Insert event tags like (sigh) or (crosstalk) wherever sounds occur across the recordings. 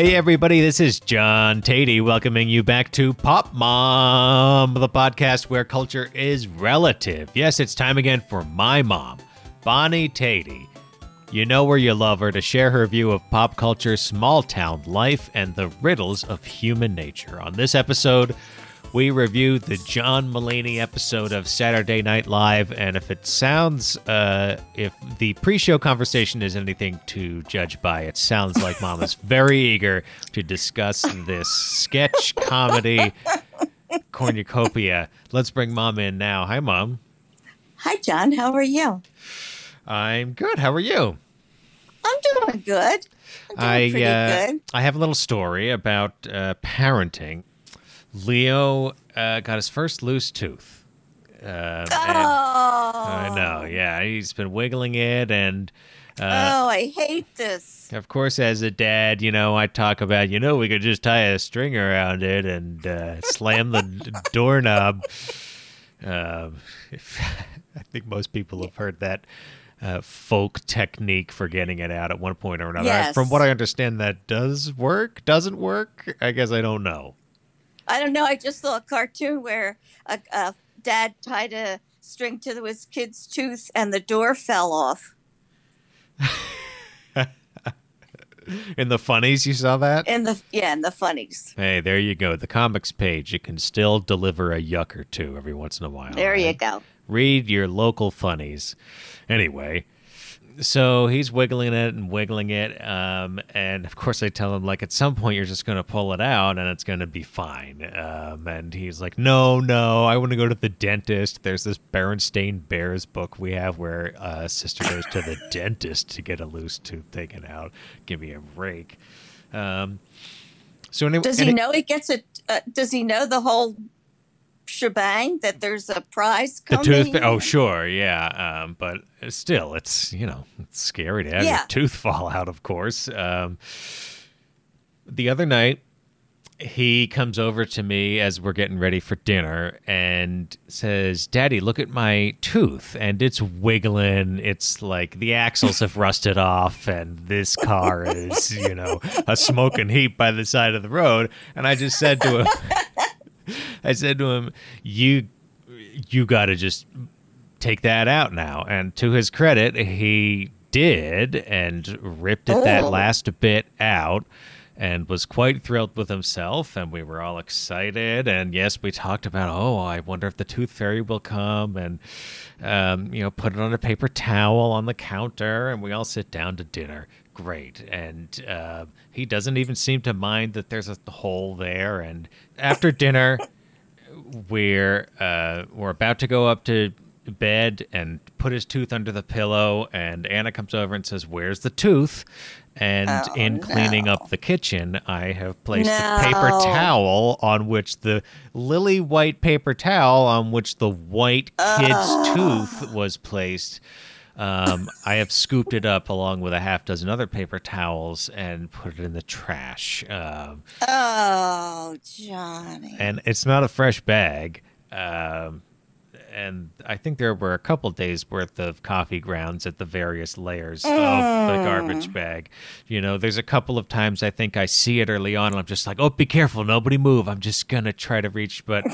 Hey, everybody, this is John Tatey welcoming you back to Pop Mom, the podcast where culture is relative. Yes, it's time again for my mom, Bonnie Tatey. You know where you love her to share her view of pop culture, small town life, and the riddles of human nature. On this episode, we review the John Mulaney episode of Saturday Night Live. And if it sounds, uh, if the pre show conversation is anything to judge by, it sounds like Mom is (laughs) very eager to discuss this sketch comedy cornucopia. Let's bring Mom in now. Hi, Mom. Hi, John. How are you? I'm good. How are you? I'm doing good. I'm doing I pretty uh, good. I have a little story about uh, parenting. Leo uh, got his first loose tooth. Uh, Oh, I know. Yeah, he's been wiggling it, and uh, oh, I hate this. of course, as a dad, you know, I talk about, you know, we could just tie a string around it and uh, slam the doorknob. Um, (laughs) I think most people have heard that uh, folk technique for getting it out at one point or another. Yes. From what I understand, that does work. Doesn't work? I guess I don't know. I don't know. I just saw a cartoon where a, a dad tied a string to his kid's tooth and the door fell off. In the funnies, you saw that? In the yeah, in the funnies. Hey, there you go. The comics page. It can still deliver a yuck or two every once in a while. There you go. Read your local funnies. Anyway, so he's wiggling it and wiggling it. Um, and of course, I tell him, like, at some point, you're just going to pull it out and it's going to be fine. Um, and he's like, no, no, I want to go to the dentist. There's this Berenstain Bears book we have where uh, sister goes to the (laughs) dentist to get a loose tooth taken out. Give me a break. Um, so anyway, Does he know he gets it? Uh, does he know the whole shebang that there's a prize The coming? tooth. Oh, sure, yeah. Um, but still, it's you know, it's scary to have Yeah. your tooth (laughs) fall out. Of course. Um, the other night, he comes over to me as we're getting ready for dinner and says, "Daddy, look at my tooth, and it's wiggling. It's like the axles have rusted off, and this car is, you know, a smoking heap by the side of the road." And I just said to him. (laughs) I said to him, "You, you got to just take that out now." And to his credit, he did and ripped it that Oh. last bit out. And was quite thrilled with himself, and we were all excited. And yes, we talked about, oh, I wonder if the tooth fairy will come, and um, you know, put it on a paper towel on the counter, and we all sit down to dinner. Great, and uh, he doesn't even seem to mind that there's a hole there. And after dinner, we're uh, we're about to go up to bed and put his tooth under the pillow and Anna comes over and says where's the tooth? And Oh, in cleaning no. up the kitchen I have placed a paper towel on which the lily white paper towel on which the white kid's tooth was placed um, I have scooped it up along with a half dozen other paper towels and put it in the trash um, Oh, Johnny. and it's not a fresh bag. Um, and I think there were a couple days worth of coffee grounds at the various layers of the garbage bag. You know, there's a couple of times I think I see it early on, and I'm just like, "Oh, be careful, nobody move." I'm just gonna try to reach, but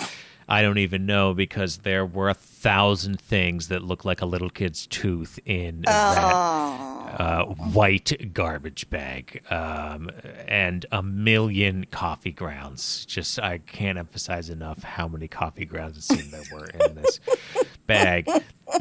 I don't even know because there were a thousand things that looked like a little kid's tooth in that Oh. uh, white garbage bag um, and a million coffee grounds. Just I can't emphasize enough how many coffee grounds it seemed there were in this (laughs) bag.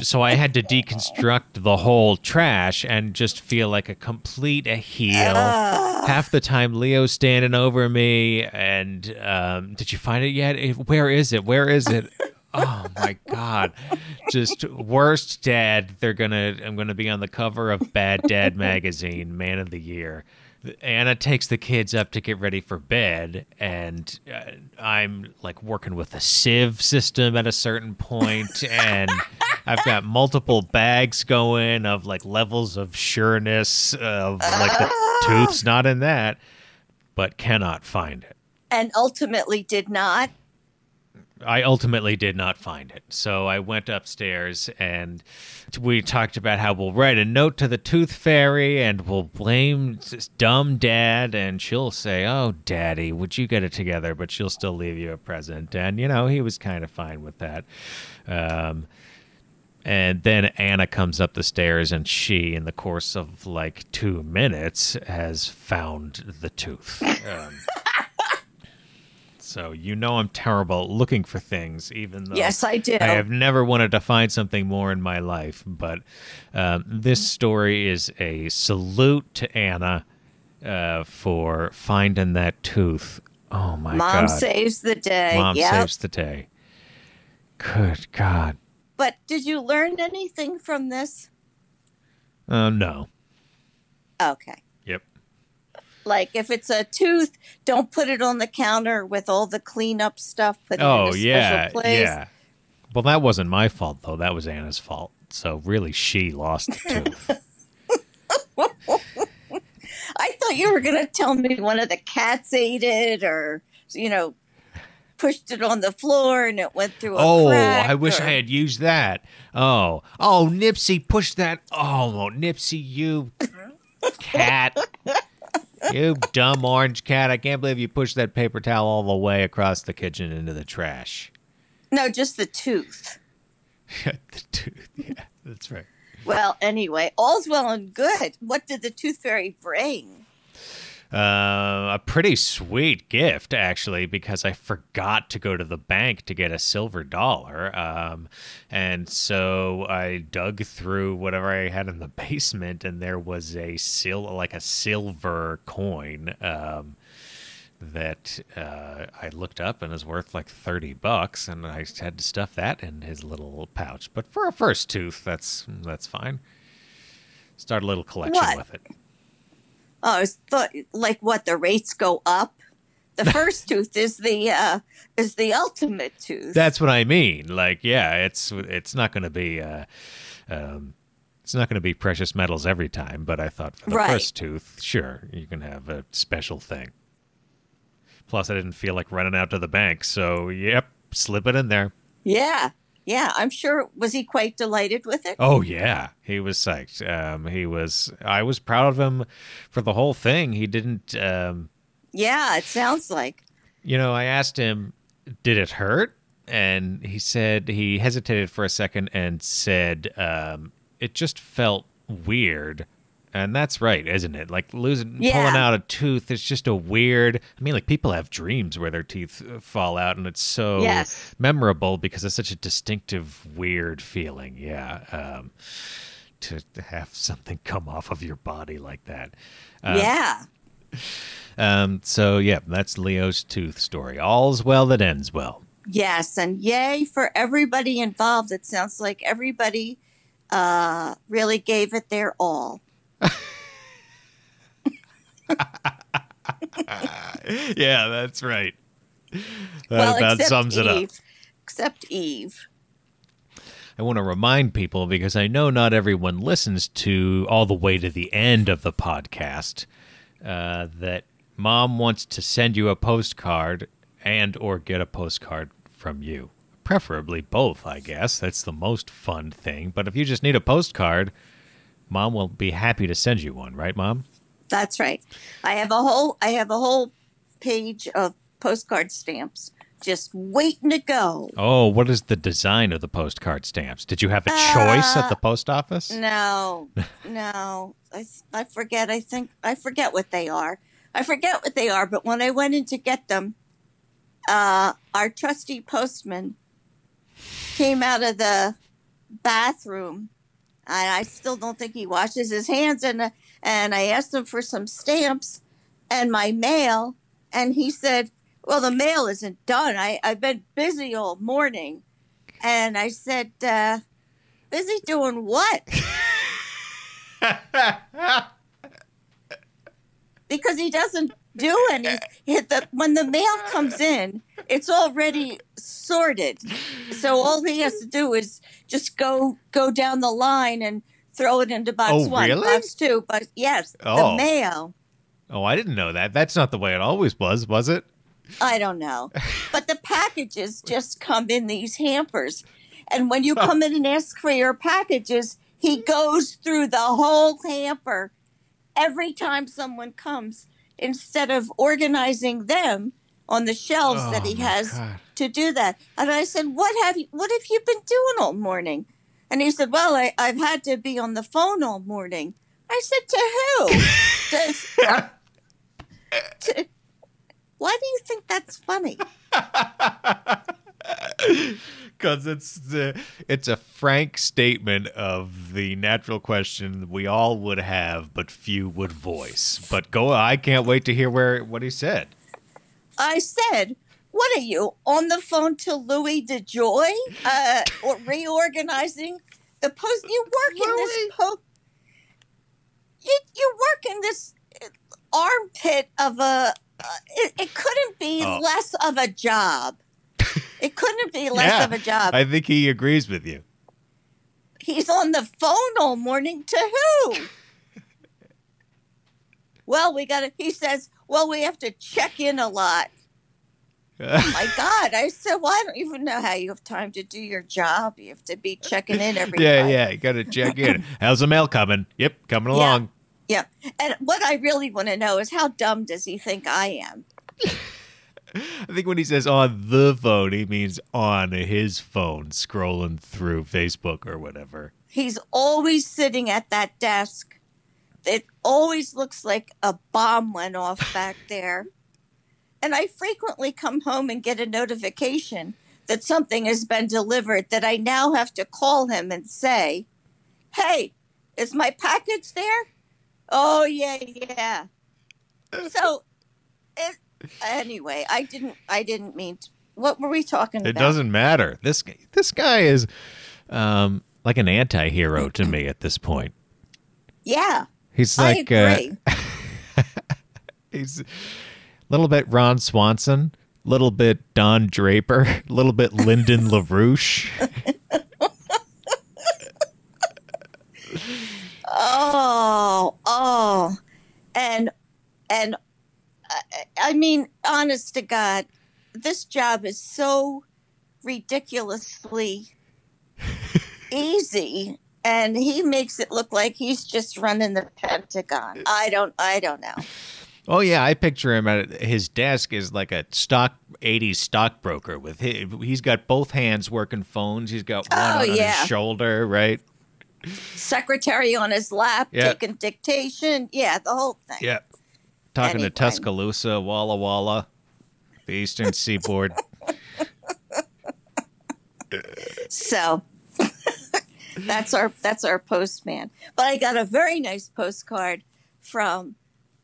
So I had to deconstruct the whole trash and just feel like a complete heel. Half the time, Leo's standing over me, and um, did you find it yet? Where is it? Where is it? (laughs) Oh my god. Just worst dad. They're gonna I'm gonna be on the cover of Bad Dad (laughs) magazine, man of the year. Anna takes the kids up to get ready for bed, and uh, I'm like working with a sieve system at a certain point, (laughs) and I've got multiple bags going of like levels of sureness of like the tooth's not in that, but cannot find it. and ultimately did not. I ultimately did not find it. So I went upstairs and we talked about how we'll write a note to the tooth fairy and we'll blame dumb dad and she'll say, "Oh, daddy, would you get it together?" but she'll still leave you a present. And you know, he was kind of fine with that. Um and then Anna comes up the stairs, and she, in the course of like two minutes, has found the tooth. Um, so you know I'm terrible at looking for things, even though Yes, I do. I have never wanted to find something more in my life. But um, this story is a salute to Anna uh, for finding that tooth. Oh my Mom god! Mom saves the day. Mom yep. saves the day. Good God! But did you learn anything from this? Oh no. Okay. Like if it's a tooth, don't put it on the counter with all the cleanup stuff. Put Oh yeah, place. yeah. Well, that wasn't my fault though. That was Anna's fault. So really, she lost the tooth. (laughs) I thought you were going to tell me one of the cats ate it, or you know, pushed it on the floor and it went through a oh. I wish or- I had used that. Oh, oh, Nipsey, push that. Oh, Nipsey, you (laughs) cat. You dumb orange cat. I can't believe you pushed that paper towel all the way across the kitchen into the trash. No, just the tooth. (laughs) the tooth. Yeah, that's right. Well, anyway, all's well and good. What did the tooth fairy bring? Uh, a pretty sweet gift, actually, because I forgot to go to the bank to get a silver dollar. Um, and so I dug through whatever I had in the (laughs) basement, and there was a sil- like a silver coin. Um, that uh, I looked up and is worth like 30 bucks and I had to stuff that in his little pouch. But for a first tooth, that's that's fine. Start a little collection What? with it. Oh, I was thought like what the rates go up. The (laughs) first tooth is the uh, is the ultimate tooth. That's what I mean. Like, yeah, it's it's not going to be uh, um, it's not going to be precious metals every time. But I thought for the Right. first tooth, sure, you can have a special thing. Plus, I didn't feel like running out to the bank, so yep, slip it in there. yeah, yeah. I'm sure. Was he quite delighted with it? Oh yeah, he was psyched. Um, he was. I was proud of him for the whole thing. He didn't. Um, Yeah, it sounds like. you know, I asked him, "Did it hurt?" And he said he hesitated for a second and said, um, "It just felt weird." And that's right, isn't it? Like losing, Yeah. pulling out a tooth. It's just a weird. I mean, like people have dreams where their teeth uh, fall out, and it's so Yes. memorable because it's such a distinctive, weird feeling. Yeah, um, to to have something come off of your body like that. Uh, yeah. Um, so yeah, that's Leo's tooth story. All's well that ends well. Yes, and yay for everybody involved. It sounds like everybody uh, really gave it their all. (laughs) yeah, that's right. That well, about sums it up. Eve. Except Eve. I want to remind people because I know not everyone listens to all the way to the end of the podcast uh, that mom wants to send you a postcard and or get a postcard from you. Preferably both, I guess. That's the most fun thing. But if you just need a postcard, mom will be happy to send you one, right, mom? That's right. I have a whole I have a whole page of postcard stamps just waiting to go. Oh, what is the design of the postcard stamps? Did you have a choice at the post office? No, no. I, I forget. I think I forget what they are. I forget what they are. But when I went in to get them, uh, our trusty postman came out of the bathroom, and I still don't think he washes his hands. And and I asked him for some stamps and my mail, and he said, "Well, the mail isn't done. I I've been busy all morning." And I said, uh, "Busy doing what?" (laughs) because he doesn't do any. Hit the when the mail comes in, it's already sorted. So all he has to do is just go go down the line and throw it into box Oh, one, really? box two. But yes, Oh. the mail. Oh, I didn't know that. That's not the way it always was, was it? I don't know. (laughs) But the packages just come in these hampers. And when you come in and ask for your packages, he goes through the whole hamper every time someone comes instead of organizing them on the shelves that oh, he Oh, has God. to do that. And I said, "What have you what have you been doing all morning?" And he said, "Well, I, I've had to be on the phone all morning." I said, "To who?" Does- (laughs) to- why do you think that's funny? (laughs) Because it's the it's a frank statement of the natural question we all would have, but few would voice. But go, I can't wait to hear where what he said. I said, "What are you on the phone to Louis DeJoy, uh, or reorganizing the post? You work in this post. You you work in this armpit of a. Uh, it, it couldn't be Oh. less of a job. It couldn't be less Yeah, of a job. I think he agrees with you. He's on the phone all morning to who? (laughs) well, we got to. He says, "Well, we have to check in a lot." oh (laughs) my God. I said, well, I don't even know how you have time to do your job. You have to be checking in every yeah, time. yeah, you got to check in. (laughs) How's the mail coming? Yep, coming along. Yeah. And what I really want to know is how dumb does he think I am? I think when he says on the phone, he means on his phone, scrolling through Facebook or whatever. He's always sitting at that desk. It always looks like a bomb went off (laughs) back there. And I frequently come home and get a notification that something has been delivered that I now have to call him and say, Hey, is my package there? Oh, yeah, yeah. (laughs) So, it, anyway, I didn't, I didn't mean, to, what were we talking It about? It doesn't matter. This guy- this guy is um, like an anti-hero to me at this point. Yeah, He's like uh, (laughs) he's a little bit Ron Swanson, a little bit Don Draper, a (laughs) little bit Lyndon (laughs) LaRouche. Oh, oh, and and I, I mean, honest to God, this job is so ridiculously (laughs) easy, and he makes it look like he's just running the Pentagon. I don't, I don't know. Oh yeah, I picture him at his desk is like a stock '80s stockbroker with his, he's got both hands working phones. He's got one Oh, on yeah. his shoulder, right? Secretary on his lap, Yeah. taking dictation. Yeah, the whole thing. Yeah. Talking to Tuscaloosa, Walla Walla, the Eastern Seaboard. So (laughs) that's our that's our postman. But I got a very nice postcard from.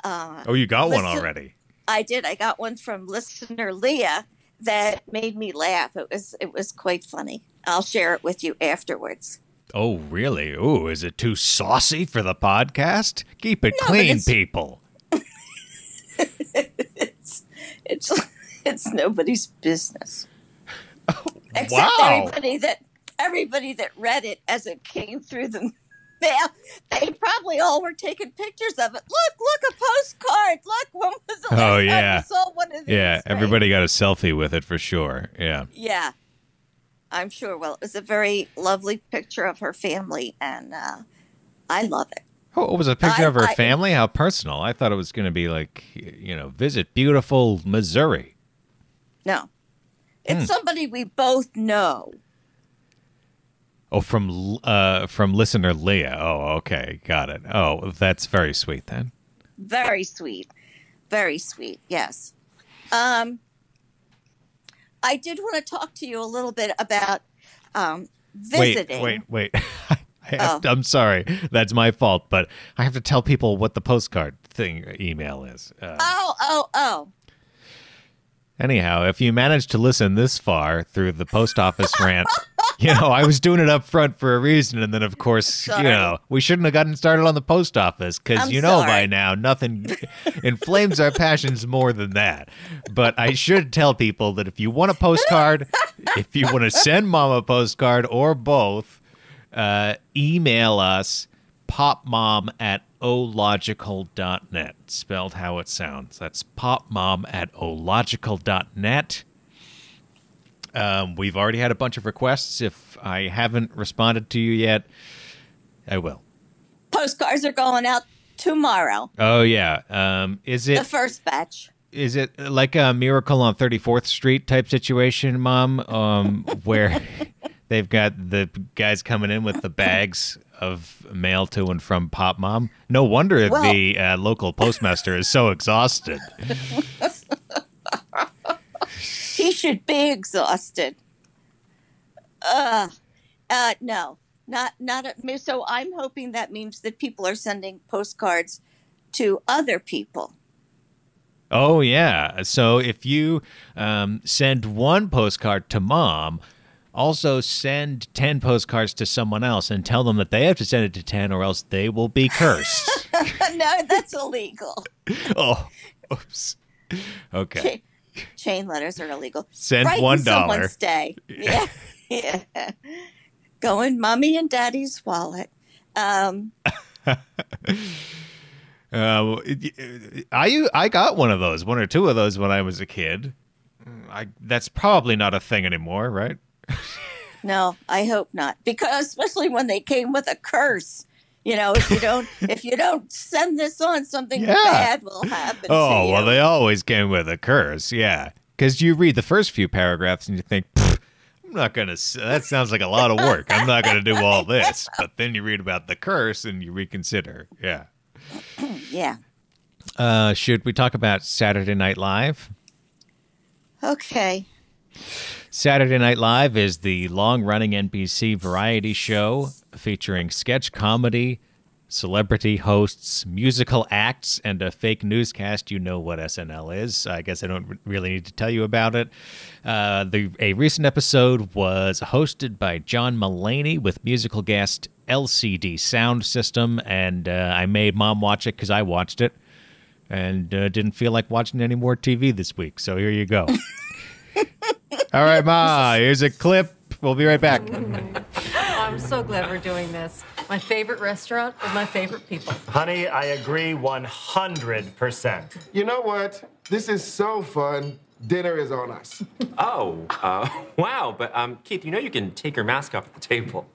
Uh, Oh, you got one already. I did. I got one from listener Leah that made me laugh. It was it was quite funny. I'll share it with you afterwards. Oh, really? Ooh, is it too saucy for the podcast? Keep it No, clean, people. It's it's it's nobody's business. Except wow. everybody that everybody that read it as it came through the mail. They probably all were taking pictures of it. Look, look, a postcard. Look, when was the last Oh, yeah. saw one of these? Yeah, Right. everybody got a selfie with it for sure. Yeah. Yeah, I'm sure. Well, it was a very lovely picture of her family, and uh, I love it. Oh, it was a picture I- of her I- family? How personal. I thought it was going to be like, you know, visit beautiful Missouri. No, it's Hmm. somebody we both know. Oh, from uh from listener Leah. Oh, okay, got it. Oh, that's very sweet then. Very sweet, very sweet. Yes. Um, I did want to talk to you a little bit about um, visiting. Wait, wait, (laughs) wait. (laughs) I have Oh. I'm sorry. That's my fault, but I have to tell people what the postcard thing email is. Uh, Oh, oh, oh. anyhow, if you managed to listen this far through the post office rant, you know, I was doing it up front for a reason, and then of course, Sorry. you know, we shouldn't have gotten started on the post office because you know by now nothing (laughs) inflames our passions more than that. But I should tell people that if you want a postcard, if you want to send mom a postcard or both, uh, email us popmom at ological.net, spelled how it sounds. That's popmom at ological.net. Um, we've already had a bunch of requests. If I haven't responded to you yet, I will. Postcards are going out tomorrow. Oh yeah. Um, is it The first batch. is it like a miracle on 34th Street type situation, Mom? Um, where (laughs) they've got the guys coming in with the bags of mail to and from Pop Mom. No wonder Well- the uh, local postmaster is so exhausted. (laughs) He should be exhausted. Uh, uh, no, not not. A, so I'm hoping that means that people are sending postcards to other people. Oh yeah. So if you um, send one postcard to mom, also send ten postcards to someone else and tell them that they have to send it to ten, or else they will be cursed. (laughs) no, that's illegal. (laughs) oh, oops. Okay. Cha- chain letters are illegal. Send Brighten one dollar. someone's day. (laughs) Yeah, yeah. Go in mommy and daddy's wallet. Um, Uh, I I got one of those, one or two of those when I was a kid. I that's probably not a thing anymore, right? (laughs) no, I hope not, because especially when they came with a curse. You know, if you don't, (laughs) if you don't send this on, something Yeah. bad will happen. to Oh well, they always came with a curse, yeah. Because you read the first few paragraphs and you think, I'm not gonna. That sounds like a lot of work. I'm not gonna do all this. (laughs) But then you read about the curse and you reconsider. Yeah. (clears throat) yeah. Uh, should we talk about Saturday Night Live? Okay. Saturday Night Live is the long running NBC variety show featuring sketch comedy, celebrity hosts, musical acts, and a fake newscast. You know what SNL is. I guess I don't really need to tell you about it. Uh, the, a recent episode was hosted by John Mulaney with musical guest LCD Sound System, and uh, I made mom watch it because I watched it and uh, didn't feel like watching any more TV this week. So here you go. (laughs) (laughs) All right, Ma, here's a clip. We'll be right back. I'm so glad we're doing this. My favorite restaurant with my favorite people. Honey, I agree 100%. You know what? This is so fun. Dinner is on us. Oh, uh, (laughs) wow. But um, Keith, you know you can take your mask off at the table.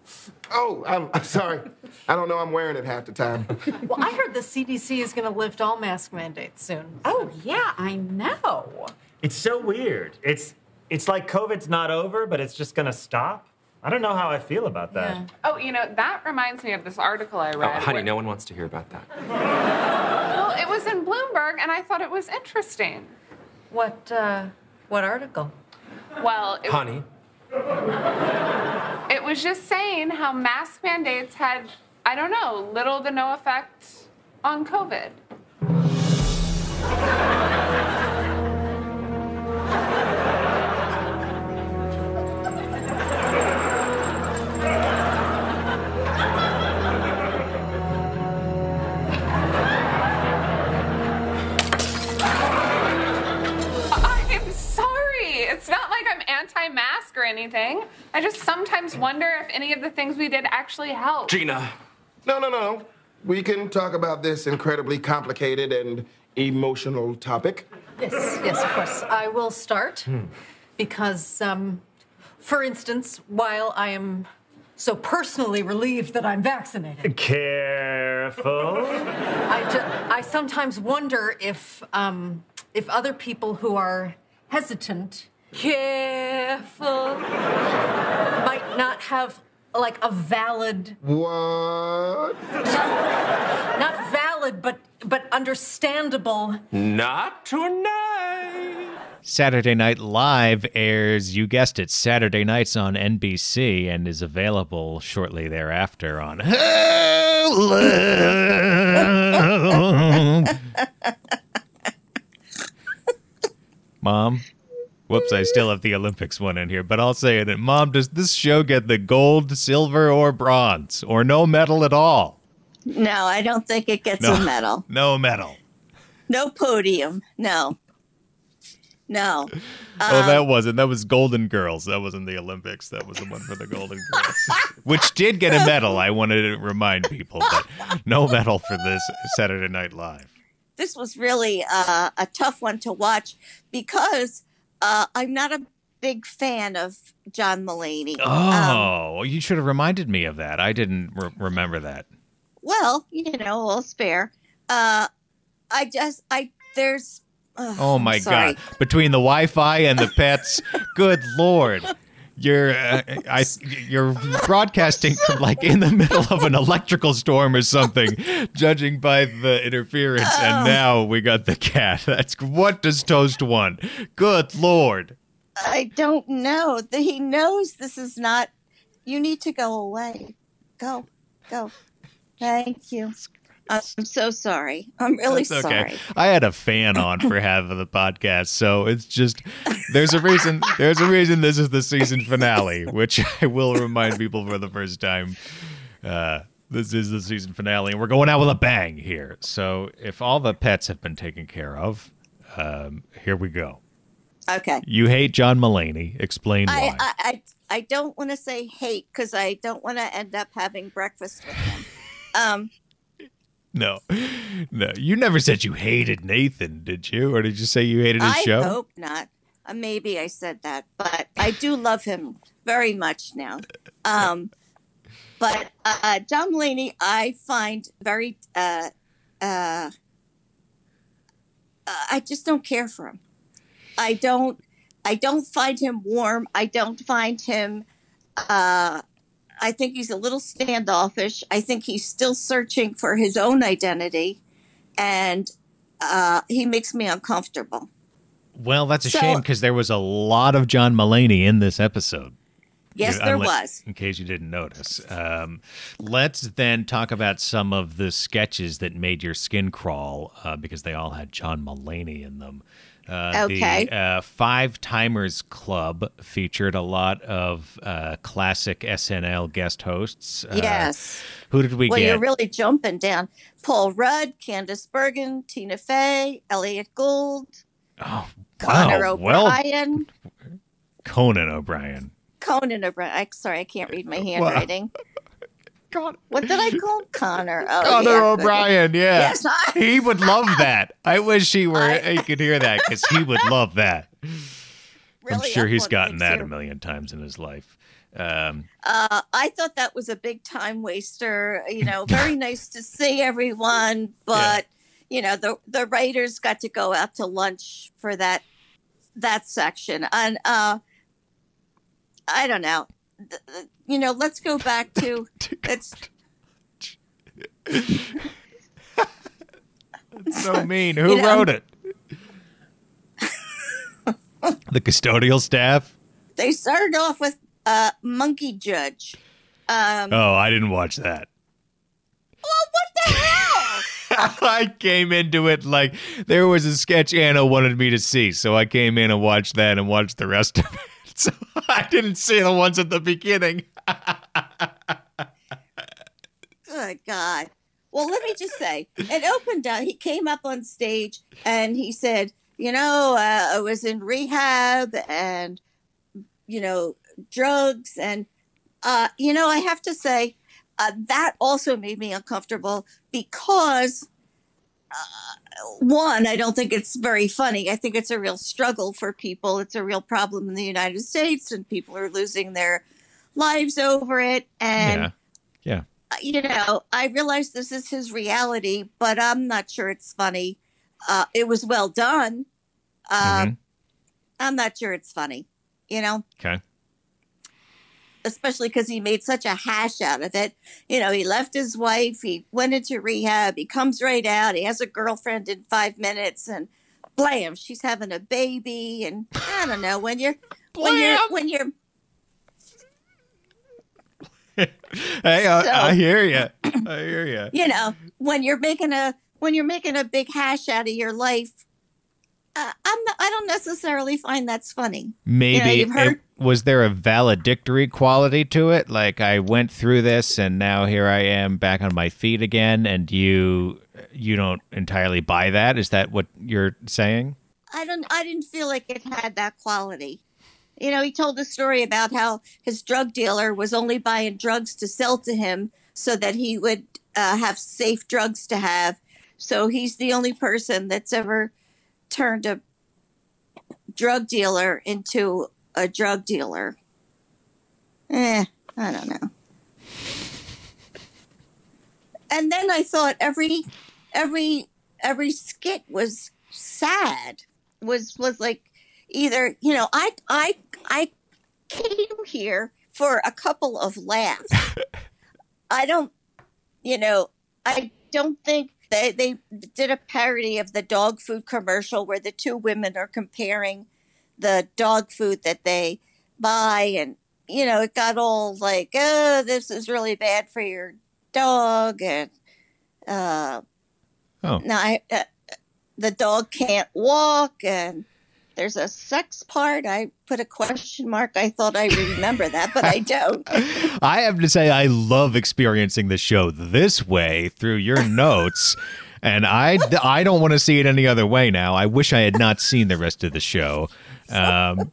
Oh, I'm, I'm sorry. I don't know I'm wearing it half the time. Well, I heard the CDC is going to lift all mask mandates soon. Oh, yeah, I know. It's so weird. It's it's like COVID's not over, but it's just gonna stop. I don't know how I feel about that. Yeah. Oh, you know, that reminds me of this article I read. Oh, read. honey, where- no one wants to hear about that. Well, it was in Bloomberg, and I thought it was interesting. What, uh, what article? Well, it, Honey, it was just saying how mask mandates had, I don't know, little to no effect on COVID. Or anything. I just sometimes wonder if any of the things we did actually helped. Gina. No, no, no. We can talk about this incredibly complicated and emotional topic. Yes, yes, of course. I will start because, um, for instance, while I am so personally relieved that I'm vaccinated, Careful. I, ju- I sometimes wonder if um, if other people who are hesitant, careful, might not have like a valid, What? not valid, but but understandable. Not tonight. Saturday Night Live airs, you guessed it, Saturday nights on NBC and is available shortly thereafter on Hulu. (laughs) Mom, whoops, I still have the Olympics one in here, but I'll say it. Mom, does this show get the gold, silver, or bronze, or no medal at all? No, I don't think it gets No. a medal. (laughs) No medal. No podium. No. No. oh, Um, that wasn't. That was Golden Girls. That wasn't the Olympics. That was the one for the Golden Girls, (laughs) which did get a medal. I wanted to remind people, but no medal for this Saturday Night Live. this was really uh, a tough one to watch because uh, I'm not a big fan of John Mulaney. Um, Oh, you should have reminded me of that. I didn't re- remember that. well, you know, I'll spare. Uh, I just, I there's. ugh, Oh my god! Between the Wi-Fi and the pets, (laughs) good lord, you're uh, I you're broadcasting from like in the middle of an electrical storm or something, judging by the interference. Oh. And now we got the cat. That's what does Toast want? Good lord! I don't know. that He knows this is not. You need to go away. Go, go. Thank you. I'm so sorry. I'm really That's okay. sorry. I had a fan on for half of the podcast, so it's just there's a reason. There's a reason this is the season finale, which I will remind people for the first time. Uh, this is the season finale, and we're going out with a bang here. So if all the pets have been taken care of, um, here we go. Okay. You hate John Mulaney. Explain I, why. I, I, I don't want to say hate because I don't want to end up having breakfast with him. Um, (laughs) no, no. You never said you hated Nathan, did you? Or did you say you hated his I show? I hope not. Uh, maybe I said that, but I do love him very much now. Um, but uh, John Mulaney, I find very. Uh, uh, uh, I just don't care for him. I don't. I don't find him warm. I don't find him. Uh, I think he's a little standoffish. I think he's still searching for his own identity, and uh, he makes me uncomfortable. Well, that's a So- shame because there was a lot of John Mulaney in this episode. Yes, there unless- was. In case you didn't notice. Um, let's then talk about some of the sketches that made your skin crawl uh, because they all had John Mulaney in them. Uh, Okay. The uh, Five Timers Club featured a lot of uh, classic SNL guest hosts. Uh, yes. Who did we Well, get? Well, you're really jumping down. Paul Rudd, Candice Bergen, Tina Fey, Elliott Gould, oh, Connor wow. Well, O'Brien, Conan O'Brien. Conan O'Brien. I, sorry, I can't read my handwriting. What did I call? Connor? Oh, Connor yeah. O'Brien, yeah. Yes, I- (laughs) he would love (laughs) that. I wish he were I- he could hear that because he would love that. Really I'm sure he's gotten that too. a million times in his life. Um, Uh, I thought that was a big time waster. You know, very (laughs) nice to see everyone, but you know, the the writers got to go out to lunch for that that section, and uh, I don't know. You know, let's go back to (laughs) it's so mean. Who You know- wrote it? the custodial staff. they started off with uh, Monkey Judge. Um, Oh, I didn't watch that. well, what the hell? (laughs) I came into it like there was a sketch Anna wanted me to see, so I came in and watched that and watched the rest of it. (laughs) So I didn't see the ones at the beginning. (laughs) Good God. Well, let me just say, it opened up. He came up on stage and he said, You know, uh, I was in rehab and, you know, drugs. And, uh, you know, I have to say, uh, that also made me uncomfortable because, uh, one, I don't think it's very funny. I think it's a real struggle for people. It's a real problem in the United States, and people are losing their lives over it. And, yeah. Yeah. you know, I realize this is his reality, but I'm not sure it's funny. Uh, it was well done. Uh, Mhm. I'm not sure it's funny, you know, Okay. Especially because he made such a hash out of it. You know, he left his wife, he went into rehab, he comes right out, he has a girlfriend in five minutes, and blam, she's having a baby. And I don't know when you're when you're when you're (laughs) Hey, I, So- I hear you. I hear you. (clears throat) you know when you're making a when you're making a big hash out of your life uh, i'm not, i don't necessarily find that's funny Maybe you've heard- it, was there a valedictory quality to it? Like I went through this and now here I am back on my feet again, and you you don't entirely buy that. Is that what you're saying? I don't I didn't feel like it had that quality. You know, he told a story about how his drug dealer was only buying drugs to sell to him so that he would uh, have safe drugs to have. So he's the only person that's ever turned a drug dealer into a drug dealer. Eh, I don't know. And then I thought every every every skit was sad. Was was like either, you know, I I I came here for a couple of laughs. (laughs) I don't you know, I don't think they they did a parody of the dog food commercial where the two women are comparing the dog food that they buy and you know it got all like oh this is really bad for your dog and uh Oh. now I, uh, the dog can't walk and there's a sex part i put a question mark i thought i remember that but i don't (laughs) I have to say, I love experiencing the show this way through your (laughs) notes. And I, I don't want to see it any other way now. I wish I had not seen the rest of the show. (laughs) Um,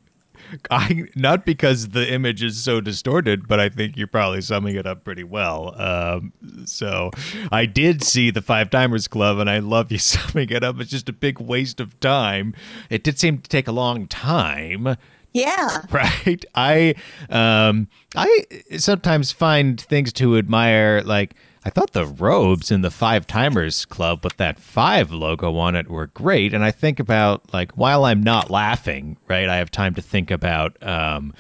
I not because the image is so distorted, but I think you're probably summing it up pretty well. Um, so I did see the Five Timers Club, and I love you (laughs) summing it up. It's just a big waste of time. It did seem to take a long time yeah (laughs) right i um i sometimes find things to admire like i thought the robes in the five timers club with that five logo on it were great. And i think about like while i'm not laughing right i have time to think about um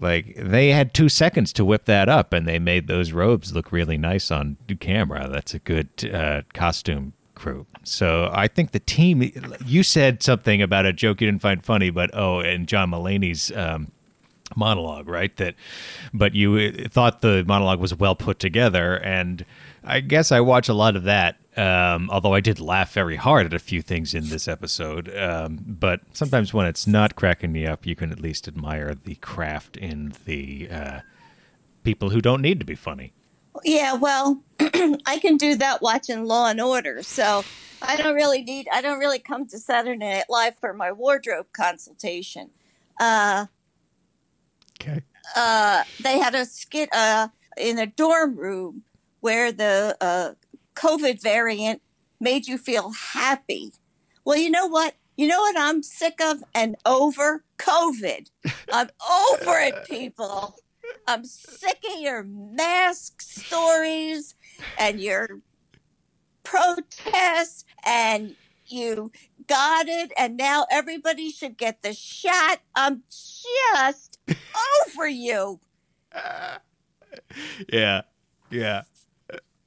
like they had two seconds to whip that up and they made those robes look really nice on camera. That's a good uh, costume crew. So i think the team you said something about a joke you didn't find funny but oh and john mulaney's um, monologue right? That but you uh, thought the monologue was well put together and i guess i watch a lot of that um, although i did laugh very hard at a few things in this episode um, but sometimes when it's not cracking me up you can at least admire the craft in the uh, people who don't need to be funny. Yeah well (clears throat) i can do that watching law and order so i don't really need i don't really come to saturday night live for my wardrobe consultation. Uh okay uh, they had a skit uh, in a dorm room where the uh, COVID variant made you feel happy. Well, you know what? You know what I'm sick of and over? COVID. I'm over it, people. I'm sick of your mask stories and your protests and you got it and now everybody should get the shot. I'm just (laughs) over you. (laughs) yeah yeah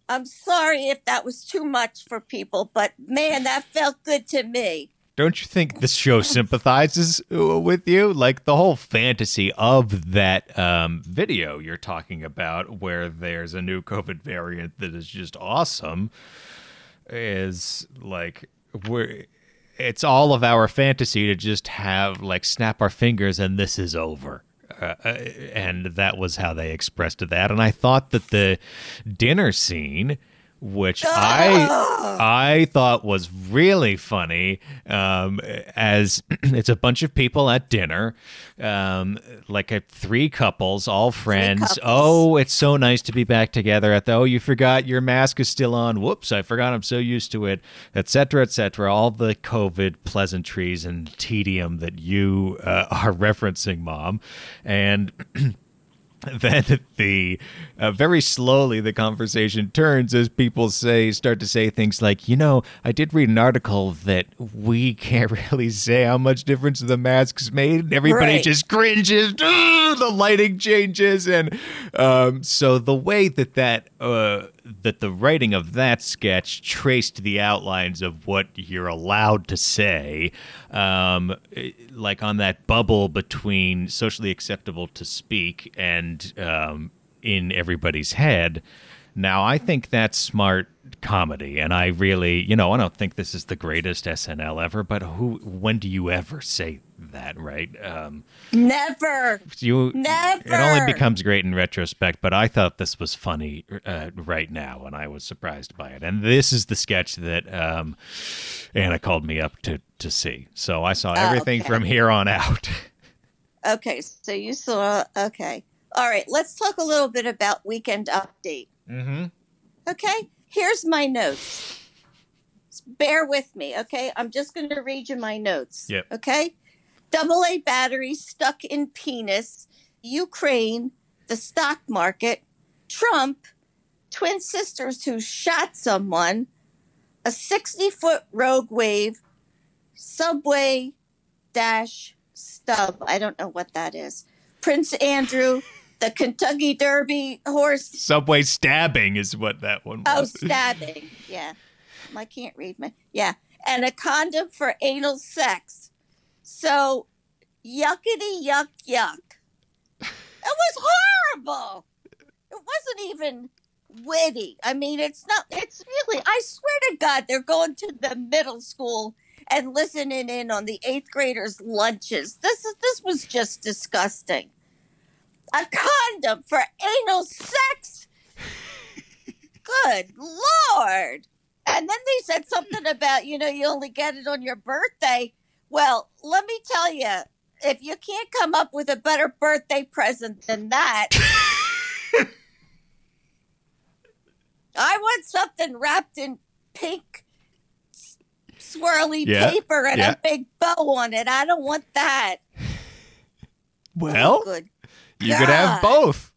I'm sorry if that was too much for people, but man, that felt good to me. don't you think this show sympathizes uh, with you like the whole fantasy of that um, video you're talking about where there's a new covid variant that is just awesome is like we're it's all of our fantasy to just have like snap our fingers and this is over uh, uh, and that was how they expressed that. And i thought that the dinner scene which I I thought was really funny. Um, as (clears throat) it's a bunch of people at dinner, um, like a, three couples, all friends. couples. Oh, it's so nice to be back together. At the oh, you forgot your mask is still on. Whoops, I forgot. I'm so used to it, etc., etc. All the COVID pleasantries and tedium that you uh, (laughs) are referencing, mom, and. (clears throat) (laughs) then the uh, very slowly the conversation turns as people say start to say things like you know i did read an article that we can't (laughs) really say how much difference the masks made and everybody Right. just cringes (laughs) the lighting changes and um, so the way that that uh, that the writing of that sketch traced the outlines of what you're allowed to say um, like on that bubble between socially acceptable to speak and um, in everybody's head. Now, I think that's smart comedy, and I really, you know, I don't think this is the greatest SNL ever, but who, when do you ever say that, right? Um, Never. you, Never. It only becomes great in retrospect, but I thought this was funny uh, right now, and I was surprised by it. And this is the sketch that um, Anna called me up to to see, so I saw everything Oh, okay. from here on out. (laughs) Okay, so you saw. Okay. All right, let's talk a little bit about Weekend Update. mm-hmm. Okay, here's my notes. Bear with me, okay? I'm just going to read you my notes. Yep. Okay? Double A battery stuck in penis, Ukraine, the stock market, Trump, twin sisters who shot someone, a 60 foot rogue wave, subway dash stub. I don't know what that is. Prince Andrew, the Kentucky Derby horse Subway stabbing is what that one oh, was. Oh, stabbing. (laughs) Yeah. I can't read my. Yeah. And a condom for anal sex. So, yuckity yuck yuck. It was horrible. It wasn't even witty. I mean, it's not, it's really, I swear to God, they're going to the middle school and listening in on the eighth graders' lunches. This is, this was just disgusting. A condom for anal sex? Good Lord. And then they said something about, you know, you only get it on your birthday. Well, let me tell you, if you can't come up with a better birthday present than that, (laughs) I want something wrapped in pink swirly Yeah, paper and yeah. a big bow on it. I don't want that. well, Oh, good. You could have both.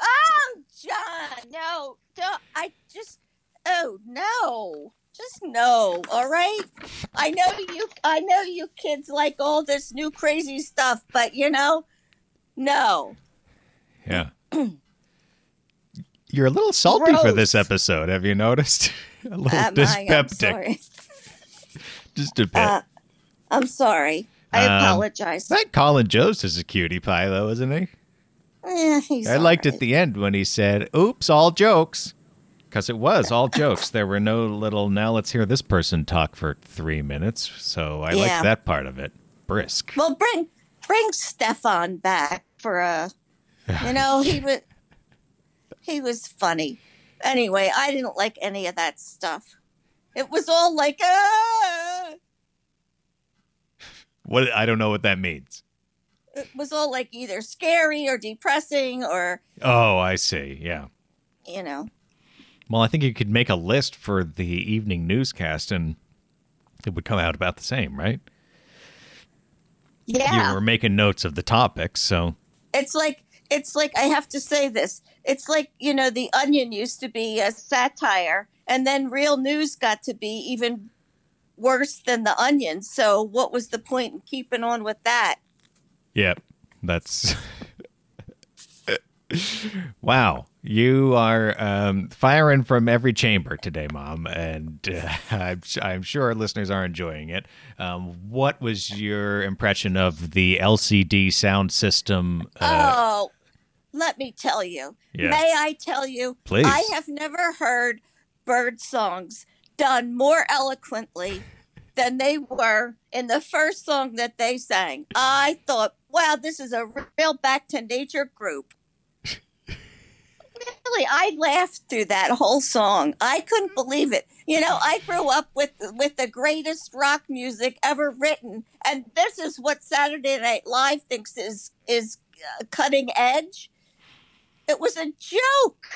Oh, John, no, don't. I just, oh no, just no. All right. I know you. I know you kids like all this new crazy stuff, but you know, no. Yeah. (clears throat) You're a little salty for this episode. Have you noticed? (laughs) a little I? Dyspeptic. sorry. (laughs) Just a bit. Uh, I'm sorry. I Um, apologize. that Colin Jost is a cutie pie, though, isn't he? Eh, I liked right. at the end when he said, "Oops, all jokes," because it was all (laughs) jokes. There were no little. Now let's hear this person talk for three minutes. So I Yeah. liked that part of it. Brisk. Well, bring bring Stefon back for a. (sighs) You know he was he was funny. Anyway, I didn't like any of that stuff. It was all like, ah! What I don't know what that means. it was all like either scary or depressing or Oh, I see. Yeah. you know. Well, I think you could make a list for the evening newscast, and it would come out about the same, right? Yeah, You were making notes of the topics, so it's like it's like I have to say this. It's like you know, the Onion used to be a satire, and then Real News got to be even worse than the Onion. So, what was the point in keeping on with that? Yep. That's (laughs) wow. You are um, firing from every chamber today, Mom, and uh, (laughs) I'm, I'm sure our listeners are enjoying it. Um, what was your impression of the LCD Soundsystem? Uh, oh, let me tell you. Yeah. May I tell you? Please. I have never heard bird songs done more eloquently than they were in the first song that they sang. I thought, wow, this is a real back to nature group. Really, I laughed through that whole song. I couldn't believe it. You know, I grew up with with the greatest rock music ever written, and this is what Saturday Night Live thinks is is uh, cutting edge. It was a joke.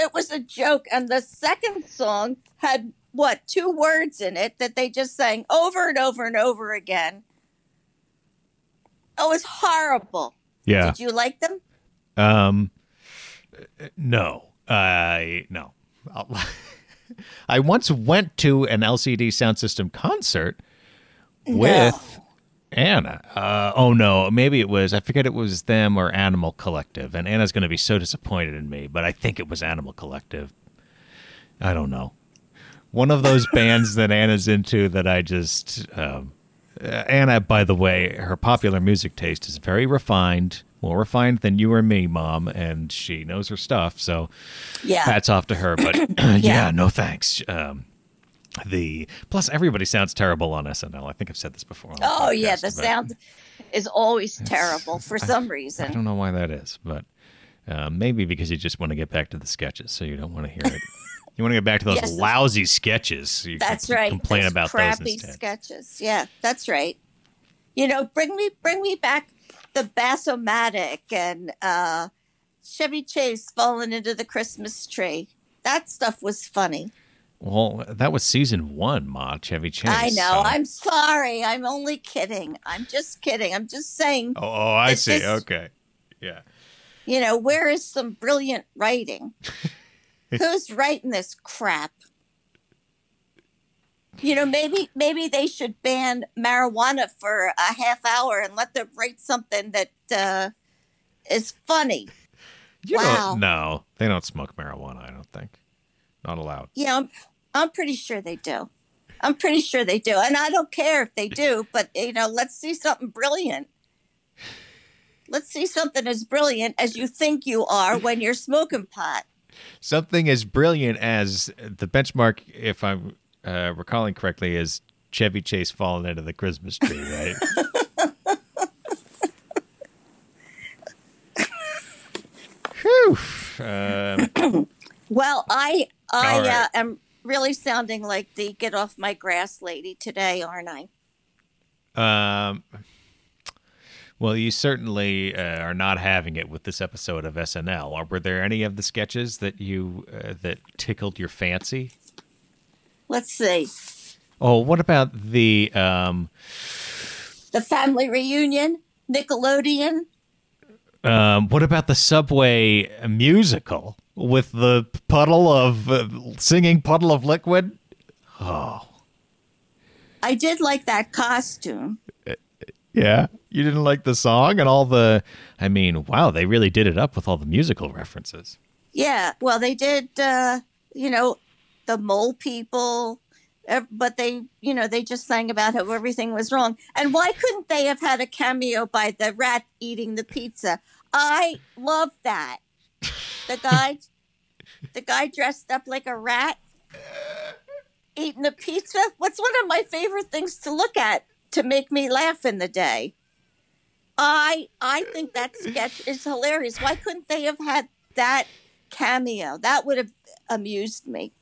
It was a joke, and the second song had what two words in it that they just sang over and over and over again. It was horrible. yeah. Did you like them? Um, no, I no. I'll- (laughs) I once went to an LCD Soundsystem concert with Anna. Uh, oh no, maybe it was. I forget it was them or Animal Collective, and Anna's going to be so disappointed in me. But I think it was Animal Collective. I don't know. One of those bands that Anna's into that I just. Um, uh, Anna, by the way, her popular music taste is very refined, more refined than you or me, mom, and she knows her stuff. So Yeah. hats off to her. But (clears throat) (clears throat) yeah. no thanks. Um, the plus everybody sounds terrible on SNL. I think I've said this before. Oh yeah, the sound is always terrible for some I reason. I don't know why that is, but uh, maybe because you just want to get back to the sketches, so you don't want to hear it. (laughs) You want to get back to those Yes. lousy sketches. So you That's can right. Complain Those about crappy those instead. sketches. Yeah, that's right. You know, bring me bring me back the Bass-O-Matic and uh, Chevy Chase falling into the Christmas tree. That stuff was funny. Well, that was season one, Ma Chevy Chase. I know. so- I'm sorry. I'm only kidding. I'm just kidding. I'm just saying. Oh, oh, I see. just- Okay. Yeah. You know, where is some brilliant writing? (laughs) Who's writing this crap? You know, maybe maybe they should ban marijuana for a half hour and let them write something that uh, is funny. You Wow. don't, no, they don't smoke marijuana. I don't think. Not allowed. Yeah, I'm, I'm pretty sure they do. I'm pretty sure they do, and I don't care if they do. But you know, let's see something brilliant. Let's see something as brilliant as you think you are when you're smoking pot. Something as brilliant as the benchmark, if I'm uh, recalling correctly, is Chevy Chase falling into the Christmas tree, right? (laughs) Whew. Um, Well, I I right. uh, am really sounding like the get off my grass lady today, aren't I? Um, well, you certainly uh, are not having it with this episode of SNL. Or were there any of the sketches that you uh, that tickled your fancy? Let's see. Oh, what about the um, The family reunion, Nickelodeon. um, what about the subway musical with the puddle of uh, singing puddle of liquid? Oh. I did like that costume. Yeah, you didn't like the song and all the. I mean, wow, they really did it up with all the musical references. Yeah, well, they did. Uh, you know, the mole people, but they, you know, they just sang about how everything was wrong. And why couldn't they have had a cameo by the rat eating the pizza? I love that. The guy, the guy dressed up like a rat eating a pizza. What's one of my favorite things to look at to make me laugh in the day? I I think that sketch is hilarious. Why couldn't they have had that cameo? That would have amused me.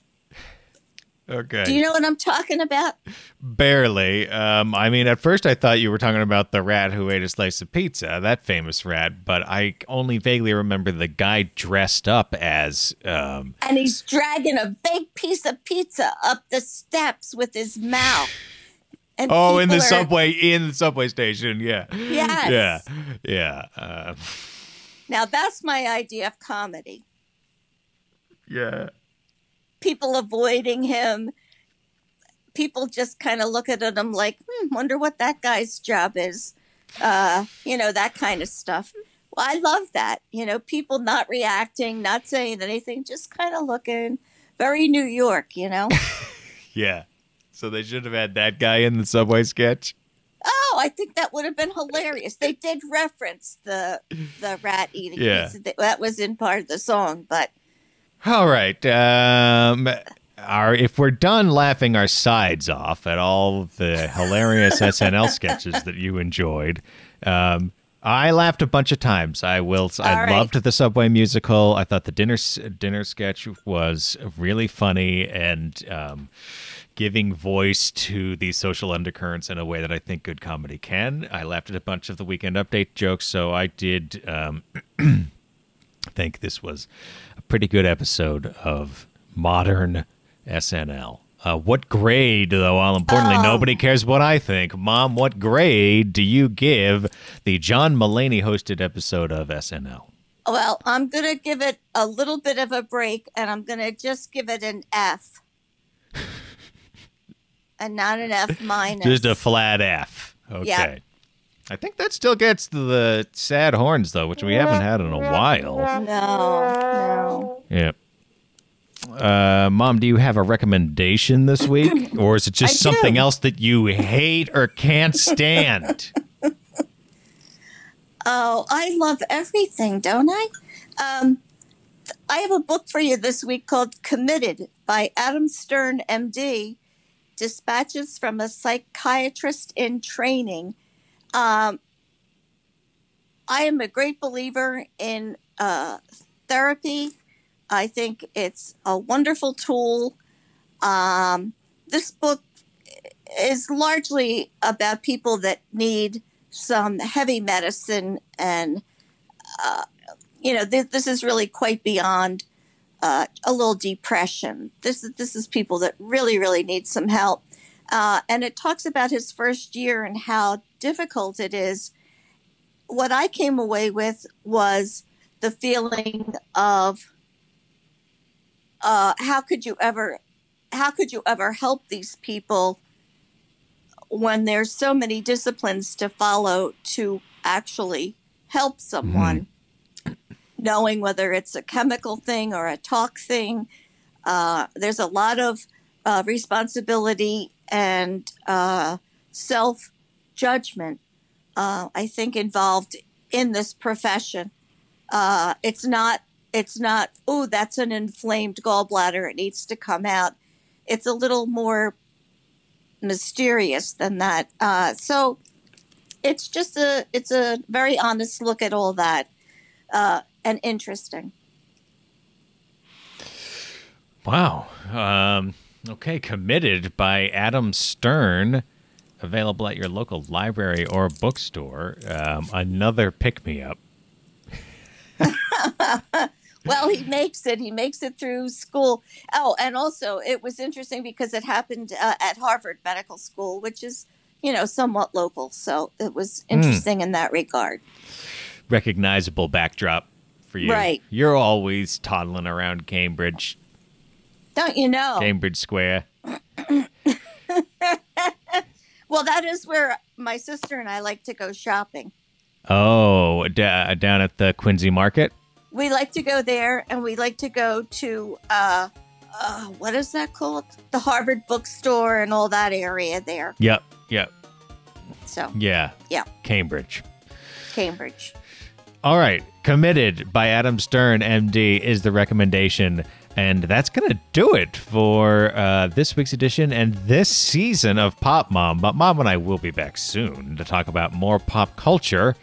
Okay. Do you know what I'm talking about? Barely. Um, I mean, at first I thought you were talking about the rat who ate a slice of pizza, that famous rat, but I only vaguely remember the guy dressed up as. Um, And he's dragging a big piece of pizza up the steps with his mouth. And oh, in the are- subway, in the subway station. Yeah. Yes. Yeah. Yeah. Uh, Now that's my idea of comedy. yeah. People avoiding him. People just kind of look at him like, hmm, wonder what that guy's job is. Uh, you know, that kind of stuff. Well, I love that. You know, people not reacting, not saying anything, just kind of looking. Very New York, you know? (laughs) Yeah. So they should have had that guy in the subway sketch. Oh, I think that would have been hilarious. They did reference the the rat eating Yeah. That was in part of the song, but All right. Um, our, if we're done laughing our sides off at all the hilarious (laughs) SNL sketches that you enjoyed, um, I laughed a bunch of times. I will. I All right. loved the Subway musical. I thought the dinner dinner sketch was really funny and um, giving voice to the social undercurrents in a way that I think good comedy can. I laughed at a bunch of the Weekend Update jokes, so I did. Um, (clears throat) think this was pretty good episode of modern SNL. Uh, what grade, though, all importantly, Oh. nobody cares what I think. Mom, what grade do you give the John Mulaney hosted episode of SNL? well, I'm gonna give it a little bit of a break, and I'm gonna just give it an F, (laughs) and not an F minus. Just a flat F. Okay. Yeah. I think that still gets to the sad horns, though, which we haven't had in a while. no, no. Yeah. Uh, Mom, do you have a recommendation this week? (laughs) Or is it just I do. something else that you hate or can't stand? (laughs) Oh, I love everything, don't I? Um, I have a book for you this week called Committed by Adam Stern, MD, Dispatches from a Psychiatrist in Training. Um, I am a great believer in uh, therapy. I think it's a wonderful tool. Um, this book is largely about people that need some heavy medicine, and uh, you know, th- this is really quite beyond uh, a little depression. This is this is people that really, really need some help. Uh, and it talks about his first year and how difficult it is. What I came away with was the feeling of uh, how could you ever how could you ever help these people when there's so many disciplines to follow to actually help someone knowing whether it's a chemical thing or a talk thing uh, there's a lot of uh, responsibility and uh, self judgment uh, i think involved in this profession uh, it's not it's not oh that's an inflamed gallbladder it needs to come out it's a little more mysterious than that uh, so it's just a it's a very honest look at all that uh, and interesting Wow. Um, okay, committed by Adam Stern, available at your local library or bookstore. Um, another pick me up. (laughs) well he makes it he makes it through school oh and also it was interesting because it happened uh, at harvard medical school which is you know somewhat local so it was interesting in that regard Recognizable backdrop for you. Right. You're always toddling around Cambridge, don't you know Cambridge Square. (laughs) well that is where my sister and i like to go shopping Oh, d- down at the Quincy Market. we like to go there and we like to go to uh, uh what is that called the harvard bookstore and all that area there Yep. Yep. so Yeah. yeah Cambridge. cambridge All right. Committed by Adam Stern, MD, is the recommendation. And that's going to do it for uh, this week's edition and this season of Pop Mom. But Mom and I will be back soon to talk about more pop culture.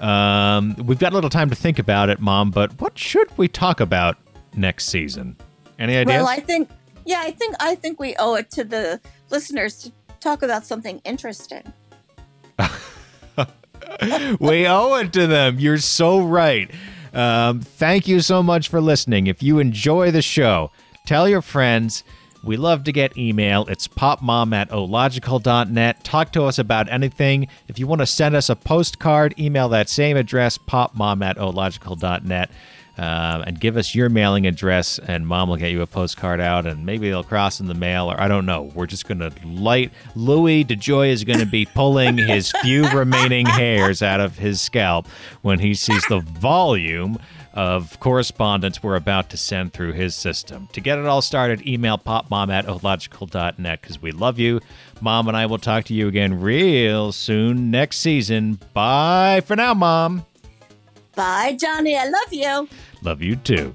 Um, we've got a little time to think about it, Mom, but what should we talk about next season? Any ideas? Well, I think, yeah, I think I think we owe it to the listeners to talk about something interesting. (laughs) we owe it to them. You're so right. Um, thank you so much for listening. If you enjoy the show, tell your friends. We love to get email. It's popmom at ological.net. Talk to us about anything. If you want to send us a postcard, email that same address, popmom at ological.net. Uh, and give us your mailing address, and mom will get you a postcard out, and maybe they'll cross in the mail, or I don't know. We're just going to light. Louis DeJoy is going to be pulling his (laughs) few remaining hairs out of his scalp when he sees the volume of correspondence we're about to send through his system. To get it all started, email popmom at ological.net because we love you. Mom and I will talk to you again real soon next season. Bye for now, Mom. Bye, Johnny. I love you. Love you too.